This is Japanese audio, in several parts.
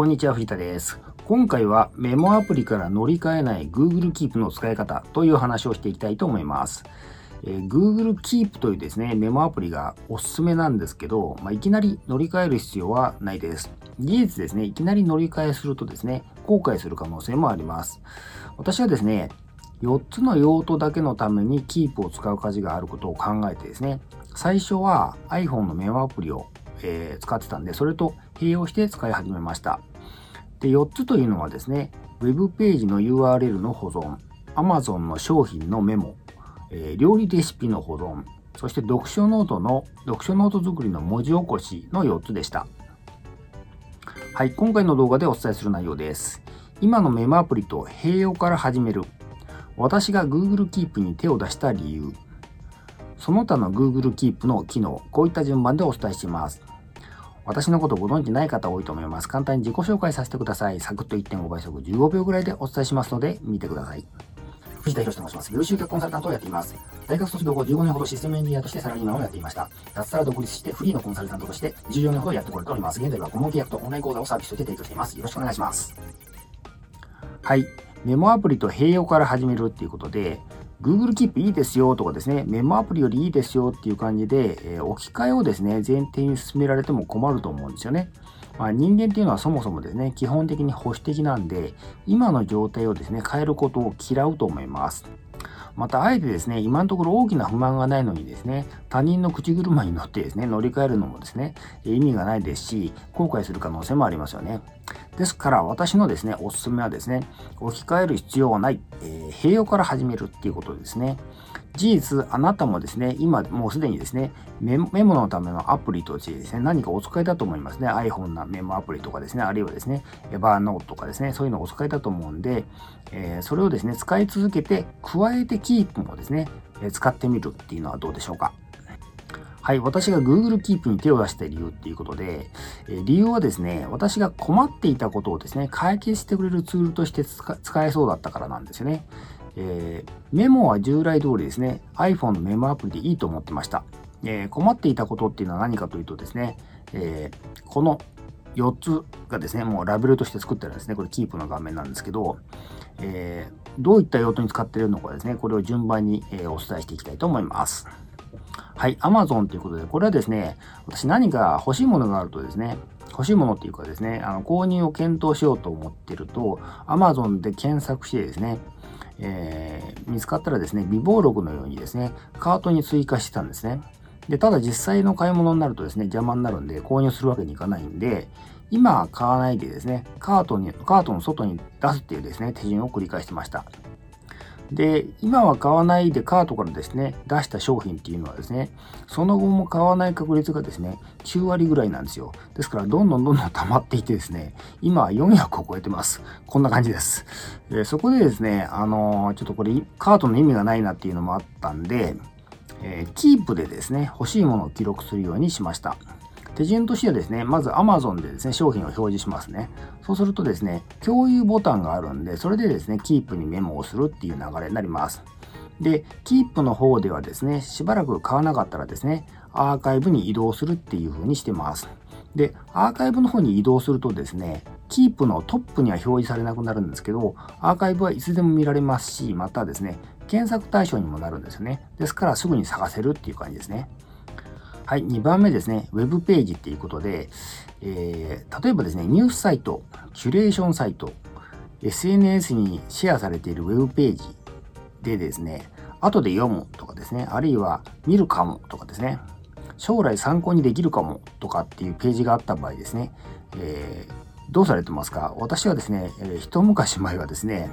こんにちは、藤田です。今回はメモアプリから乗り換えない Google Keep の使い方という話をしていきたいと思います。えー、Google Keep というですね、メモアプリがおすすめなんですけど、まあ、いきなり乗り換える必要はないです。事実ですね、いきなり乗り換えするとですね、後悔する可能性もあります。私はですね、4つの用途だけのために Keep を使う価値があることを考えてですね、最初は iPhone のメモアプリをえー、使ってたんで、それと併用して使い始めました。で、4つというのはですね、Web ページの URL の保存、Amazon の商品のメモ、えー、料理レシピの保存、そして読書ノートの、読書ノート作りの文字起こしの4つでした。はい、今回の動画でお伝えする内容です。今のメモアプリと併用から始める。私が Google Keep に手を出した理由。その他の Google Keep の機能、こういった順番でお伝えします。私のことご存知ない方多いと思います。簡単に自己紹介させてください。サクッと1.5倍速15秒ぐらいでお伝えしますので、見てください。藤田博と申します。優秀客コンサルタントをやっています。大学卒業後15年ほどシステムエンジニアとしてサラリーマンをやっていました。脱サラ独立してフリーのコンサルタントとして14年ほどやってこれております。現在は顧問契約とオンライン講座をサービスとして提供しています。よろしくお願いします。はい。メモアプリと併用から始めるっていうことで、Google Keep いいですよとかですね、メモアプリよりいいですよっていう感じで、えー、置き換えをですね、前提に進められても困ると思うんですよね。まあ、人間っていうのはそもそもですね、基本的に保守的なんで、今の状態をですね、変えることを嫌うと思います。また、あえてですね、今のところ大きな不満がないのにですね、他人の口車に乗ってですね、乗り換えるのもですね、意味がないですし、後悔する可能性もありますよね。ですから、私のですね、おすすめはですね、置き換える必要はない、えー、併用から始めるっていうことですね。事実、あなたもですね、今もうすでにですね、メモのためのアプリとしてですね、何かお使いだと思いますね。iPhone のメモアプリとかですね、あるいはですね、エバーノートとかですね、そういうのをお使いだと思うんで、えー、それをですね、使い続けて、加えてキープもですねえ、使ってみるっていうのはどうでしょうか。はい、私が Google Keep に手を出した理由っていうことで、え理由はですね、私が困っていたことをですね、解決してくれるツールとして使えそうだったからなんですよね。えー、メモは従来通りですね、iPhone のメモアプリでいいと思ってました。えー、困っていたことっていうのは何かというとですね、えー、この4つがですね、もうラベルとして作ってるんですね。これキープの画面なんですけど、え、どういった用途に使っているのかですね、これを順番に、えお伝えしていきたいと思います。はい、Amazon ということで、これはですね、私何か欲しいものがあるとですね、欲しいものっていうかですね、あの購入を検討しようと思ってると、Amazon で検索してですね、えー、見つかったらですね、微暴録のようにですね、カートに追加してたんですね。で、ただ実際の買い物になるとですね、邪魔になるんで購入するわけにいかないんで、今買わないでですね、カートに、カートの外に出すっていうですね、手順を繰り返してました。で、今は買わないでカートからですね、出した商品っていうのはですね、その後も買わない確率がですね、9割ぐらいなんですよ。ですから、どんどんどんどん溜まっていてですね、今は400を超えてます。こんな感じです。でそこでですね、あのー、ちょっとこれ、カートの意味がないなっていうのもあったんで、えー、キープでですね、欲しいものを記録するようにしました。手順としてはですね、まず Amazon でですね、商品を表示しますね。そうするとですね、共有ボタンがあるんで、それでですね、キープにメモをするっていう流れになります。で、キープの方ではですね、しばらく買わなかったらですね、アーカイブに移動するっていう風にしてます。で、アーカイブの方に移動するとですね、キープのトップには表示されなくなるんですけど、アーカイブはいつでも見られますし、またですね、検索対象にもなるんですよね。ですからすぐに探せるっていう感じですね。はい、2番目ですね、ウェブページっていうことで、えー、例えばですね、ニュースサイト、キュレーションサイト、SNS にシェアされているウェブページでですね、後で読むとかですね、あるいは見るかもとかですね、将来参考にできるかもとかっていうページがあった場合ですね、えー、どうされてますか？私はですね、えー、一昔前はですね、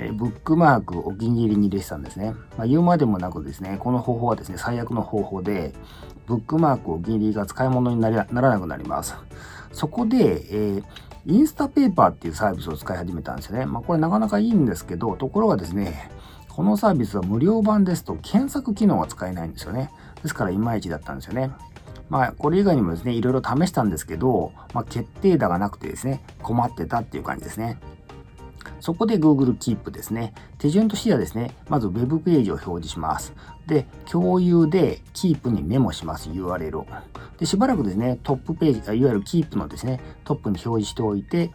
えブックマークお気に入りに入れてたんですね。まあ、言うまでもなくですね、この方法はですね、最悪の方法で、ブックマークお気に入りが使い物にならなくなります。そこで、えー、インスタペーパーっていうサービスを使い始めたんですよね。まあ、これなかなかいいんですけど、ところがですね、このサービスは無料版ですと検索機能が使えないんですよね。ですからいまいちだったんですよね。まあ、これ以外にもですね、いろいろ試したんですけど、まあ、決定打がなくてですね、困ってたっていう感じですね。そこで Google Keep ですね。手順としてはですね、まず Web ページを表示します。で、共有で Keep にメモします、URL を。で、しばらくですね、トップページ、いわゆる Keep のですね、トップに表示しておいて、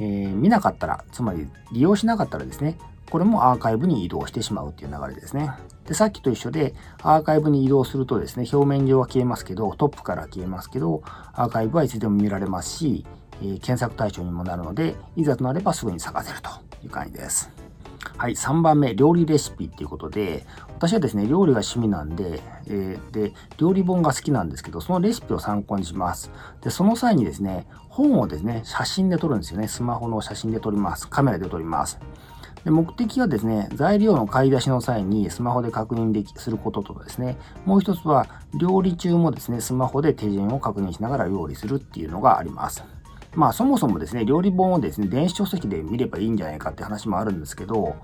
えー、見なかったら、つまり利用しなかったらですね、これもアーカイブに移動してしまうっていう流れですね。で、さっきと一緒で、アーカイブに移動するとですね、表面上は消えますけど、トップから消えますけど、アーカイブはいつでも見られますし、え、検索対象にもなるので、いざとなればすぐに探せるという感じです。はい、3番目、料理レシピっていうことで、私はですね、料理が趣味なんで、えー、で、料理本が好きなんですけど、そのレシピを参考にします。で、その際にですね、本をですね、写真で撮るんですよね。スマホの写真で撮ります。カメラで撮ります。で目的はですね、材料の買い出しの際にスマホで確認できすることとですね、もう一つは料理中もですね、スマホで手順を確認しながら料理するっていうのがあります。まあそもそもですね、料理本をですね、電子書籍で見ればいいんじゃないかって話もあるんですけど、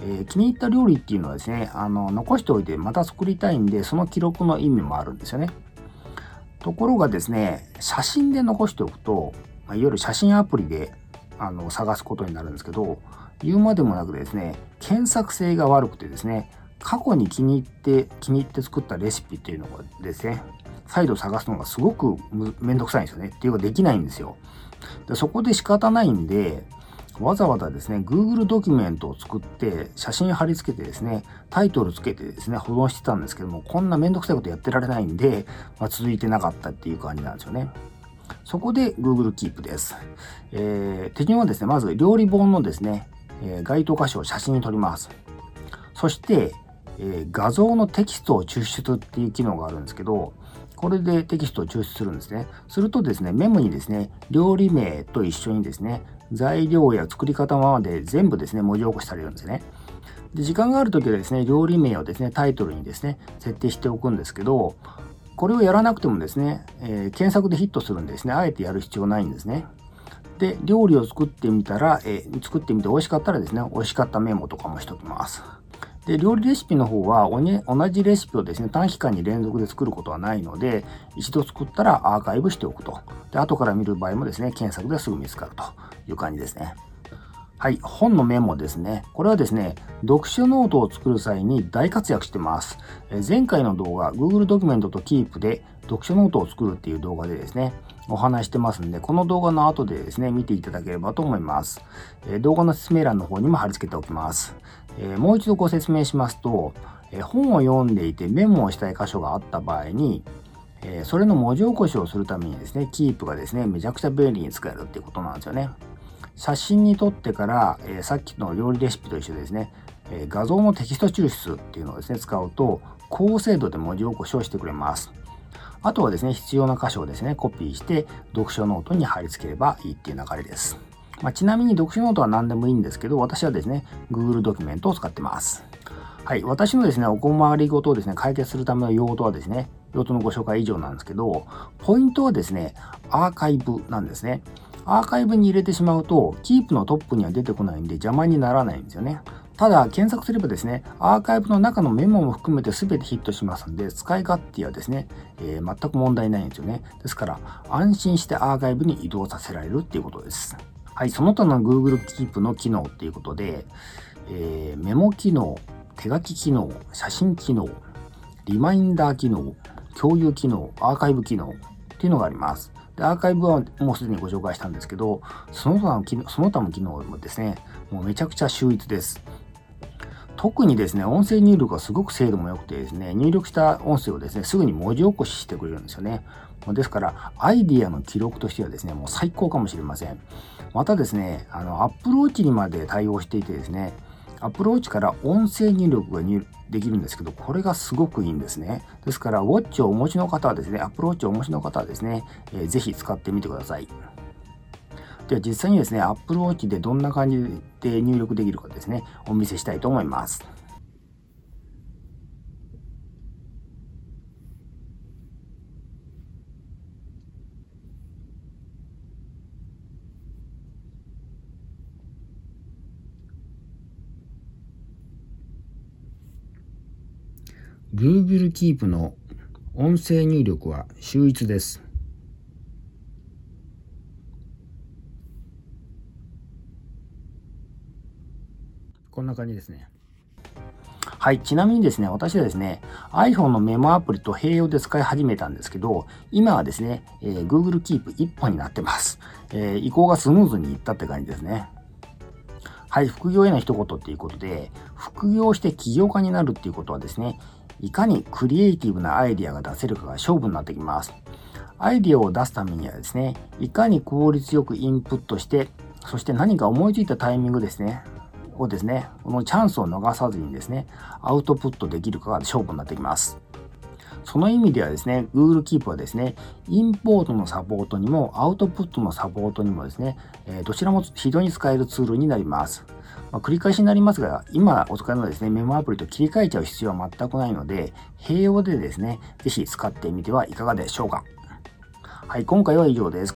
えー、気に入った料理っていうのはですね、あの、残しておいてまた作りたいんで、その記録の意味もあるんですよね。ところがですね、写真で残しておくと、まあ、いわゆる写真アプリであの探すことになるんですけど、言うまでもなくですね、検索性が悪くてですね、過去に気に入って、気に入って作ったレシピっていうのがですね、再度探すのがすごくめんどくさいんですよね。っていうかできないんですよ。でそこで仕方ないんで、わざわざですね、Google ドキュメントを作って、写真貼り付けてですね、タイトルつけてですね、保存してたんですけども、こんなめんどくさいことやってられないんで、まあ、続いてなかったっていう感じなんですよね。そこで Google Keep です。えー、手順はですね、まず料理本のですね、えー、該当箇所を写真に撮ります。そして、えー、画像のテキストを抽出っていう機能があるんですけど、これでテキストを抽出するんですね。するとですね、メモにですね、料理名と一緒にですね、材料や作り方まで全部ですね、文字起こしされるんですね。で時間がある時はですね、料理名をですね、タイトルにですね、設定しておくんですけど、これをやらなくてもですね、えー、検索でヒットするんですね、あえてやる必要ないんですね。で、料理を作ってみたら、えー、作ってみて美味しかったらですね、美味しかったメモとかもしときます。で、料理レシピの方は同じレシピをですね、短期間に連続で作ることはないので、一度作ったらアーカイブしておくと。で、後から見る場合もですね、検索ですぐ見つかるという感じですね。はい、本のメモですね。これはですね、読書ノートを作る際に大活躍してます。え前回の動画、Google ドキュメントと Keep で読書ノートを作るっていう動画でですね、お話してますんで、この動画の後でですね、見ていただければと思います。え動画の説明欄の方にも貼り付けておきます。えもう一度ご説明しますと、え本を読んでいてメモをしたい箇所があった場合に、えそれの文字起こしをするためにですね、Keep がですね、めちゃくちゃ便利に使えるっていうことなんですよね。写真に撮ってから、えさっきの料理レシピと一緒ですね、え画像のテキスト抽出っていうのをですね、使うと、高精度で文字起こしをしてくれます。あとはですね、必要な箇所をですね、コピーして読書ノートに貼り付ければいいっていう流れです。まあ、ちなみに読書ノートは何でもいいんですけど、私はですね、Google ドキュメントを使ってます。はい。私のですね、お困りごとをですね、解決するための用途はですね、用途のご紹介以上なんですけど、ポイントはですね、アーカイブなんですね。アーカイブに入れてしまうと、キープのトップには出てこないんで邪魔にならないんですよね。ただ、検索すればですね、アーカイブの中のメモも含めて全てヒットしますんで、使い勝手はですね、えー、全く問題ないんですよね。ですから、安心してアーカイブに移動させられるっていうことです。はい、その他の Google Keep の機能っていうことで、えー、メモ機能、手書き機能、写真機能、リマインダー機能、共有機能、アーカイブ機能っていうのがあります。で、アーカイブはもうすでにご紹介したんですけど、その他の機能その他の機能もですね、もうめちゃくちゃ秀逸です。特にですね、音声入力がすごく精度も良くてですね、入力した音声をですね、すぐに文字起こししてくれるんですよね。ですから、アイディアの記録としてはですね、もう最高かもしれません。またですね、あの、 Apple Watch にまで対応していてですね、 Apple Watch から音声入力ができるんですけど、これがすごくいいんですね。ですから、ウォッチをお持ちの方はですね、 Apple Watch をお持ちの方はですね、えー、ぜひ使ってみてください。では実際にですね、Apple Watch でどんな感じで入力できるかですね、お見せしたいと思います。Google Keep の音声入力は秀逸です。こんな感じですね。はい。ちなみにですね、私はですね、iPhone のメモアプリと併用で使い始めたんですけど、今はですね、えー、Google Keep 1本になってます。えー、移行がスムーズにいったって感じですね。はい。副業への一言っていうことで、副業して起業家になるっていうことはですね、いかにクリエイティブなアイディアが出せるかが勝負になってきます。アイディアを出すためにはですね、いかに効率よくインプットして、そして何か思いついたタイミングですね、をですね、このチャンスを逃さずにですね、アウトプットできるかが勝負になってきます。その意味ではですね、Google Keep はですね、インポートのサポートにも、アウトプットのサポートにもですね、どちらも非常に使えるツールになります。まあ、繰り返しになりますが、今お使いのですね、メモアプリと切り替えちゃう必要は全くないので、併用でですね、ぜひ使ってみてはいかがでしょうか。はい、今回は以上です。